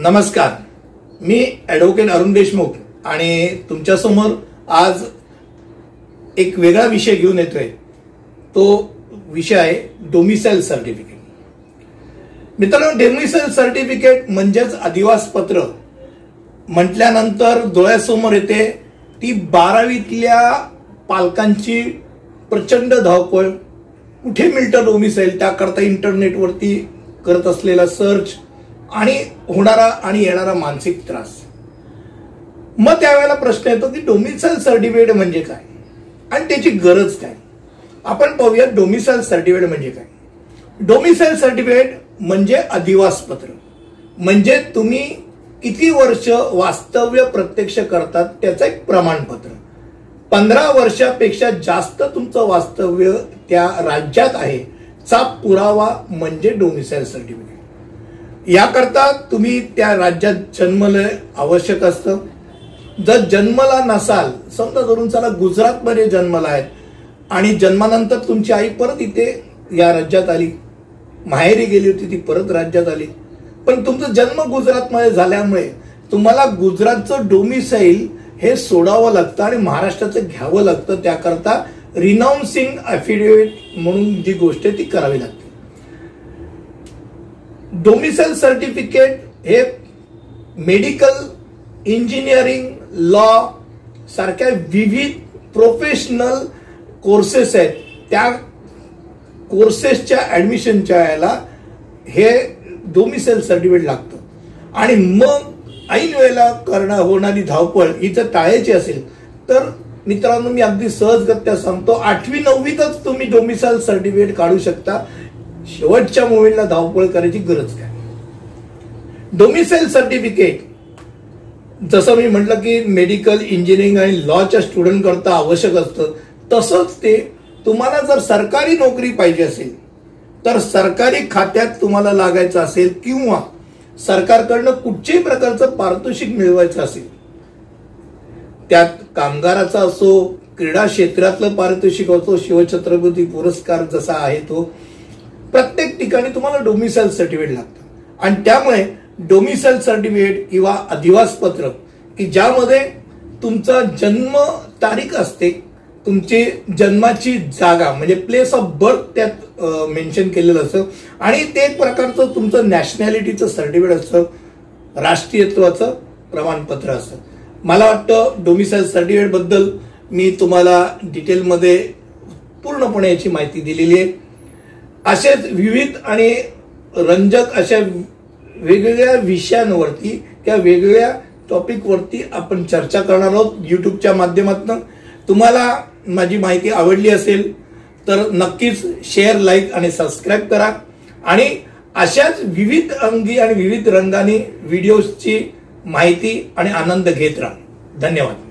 नमस्कार. मी ॲडव्होकेट अरुण देशमुख आणि तुमच्यासमोर आज एक वेगळा विषय घेऊन येतोय. तो विषय आहे डोमिसाईल सर्टिफिकेट मित्रांनो डोमिसाईल सर्टिफिकेट म्हणजेच अधिवास पत्र म्हटल्यानंतर डोळ्यासमोर येते ती बारावीतल्या पालकांची प्रचंड धावपळ. कुठे मिळतं डोमिसाईल त्याकरता इंटरनेटवरती करत असलेला सर्च आणि होणारा आणि येणारा मानसिक त्रास. मग त्यावेळेला प्रश्न येतो की डोमिसाईल सर्टिफिकेट म्हणजे काय? आणि त्याची गरज काय? आपण पाहूया डोमिसाईल सर्टिफिकेट म्हणजे काय? डोमिसाईल सर्टिफिकेट म्हणजे अधिवास पत्र म्हणजे तुम्ही किती वर्ष वास्तव्य प्रत्यक्ष करतात त्याचं एक प्रमाणपत्र. पंधरा वर्षापेक्षा जास्त तुमचं वास्तव्य त्या राज्यात आहे चा पुरावा म्हणजे डोमिसाईल सर्टिफिकेट याकरता तुम्ही त्या राज्यात जन्मलं आवश्यक असतं. जर जन्मला नसाल समजा धरून चला गुजरातमध्ये जन्मला आहेत आणि जन्मानंतर तुमची आई परत इथे या राज्यात आली माहेरी गेली होती ती परत राज्यात आली. पण तुमचा जन्म गुजरातमध्ये झाल्यामुळे तुम्हाला गुजरातचं डोमिसाईल हे सोडावं लागतं आणि महाराष्ट्राचं घ्यावं लागतं. त्याकरता रिनाऊन्सिंग अफिडेव्हिट म्हणून जी गोष्ट आहे ती करावी लागते. डोमिसाईल सर्टिफिकेट हे मेडिकल इंजिनिअरिंग लॉ सारख्या विविध प्रोफेशनल कोर्सेस आहेत. त्या कोर्सेसच्या ऍडमिशनच्या याला हे डोमिसाईल सर्टिफिकेट लागतं. आणि मग ऐन वेळेला करणं होणारी धावपळ ही जर टाळायची असेल तर मित्रांनो मी अगदी सहजगत्या सांगतो आठवी नववीतच तुम्ही डोमिसाईल सर्टिफिकेट काढू शकता. शेवटच्या मोमेंटला धावपळ करायची गरज काय? डोमिसाईल सर्टिफिकेट जसं मी म्हटलं की मेडिकल इंजिनिअरिंग आणि लॉच्या स्टुडंट करता आवश्यक असतं तसंच ते तुम्हाला जर सरकारी नोकरी पाहिजे असेल तर सरकारी खात्यात तुम्हाला लागायचं असेल किंवा सरकारकडनं कुठच्याही प्रकारचं पारितोषिक मिळवायचं असेल त्यात कामगाराचा असो क्रीडा क्षेत्रातलं पारितोषिक असो शिवछत्रपती पुरस्कार जसा आहे तो प्रत्येक ठिकाणी तुम्हाला डोमिसाईल सर्टिफिकेट लागतं. आणि त्यामुळे डोमिसाईल सर्टिफिकेट किंवा अधिवास पत्र की ज्यामध्ये तुमचा जन्म तारीख असते तुमची जन्माची जागा म्हणजे प्लेस ऑफ बर्थ त्यात मेन्शन केलेलं असतं. आणि ते एक प्रकारचं तुमचं नॅशनॅलिटीचं सर्टिफिकेट असतं राष्ट्रीयत्वाचं प्रमाणपत्र असतं. मला वाटतं डोमिसाईल सर्टिफिकेटबद्दल मी तुम्हाला डिटेलमध्ये पूर्णपणे याची माहिती दिलेली आहे. असेच विविध आणि रंजक अशा वेगवेगळ्या विषयांवरती किंवा वेगवेगळ्या टॉपिकवरती आपण चर्चा करणार आहोत यूट्यूबच्या माध्यमातून. तुम्हाला माझी माहिती आवडली असेल तर नक्कीच शेअर लाईक आणि सबस्क्राईब करा. आणि अशाच विविध अंगी आणि विविध रंगाने व्हिडिओजची माहिती आणि आनंद घेत राहा. धन्यवाद.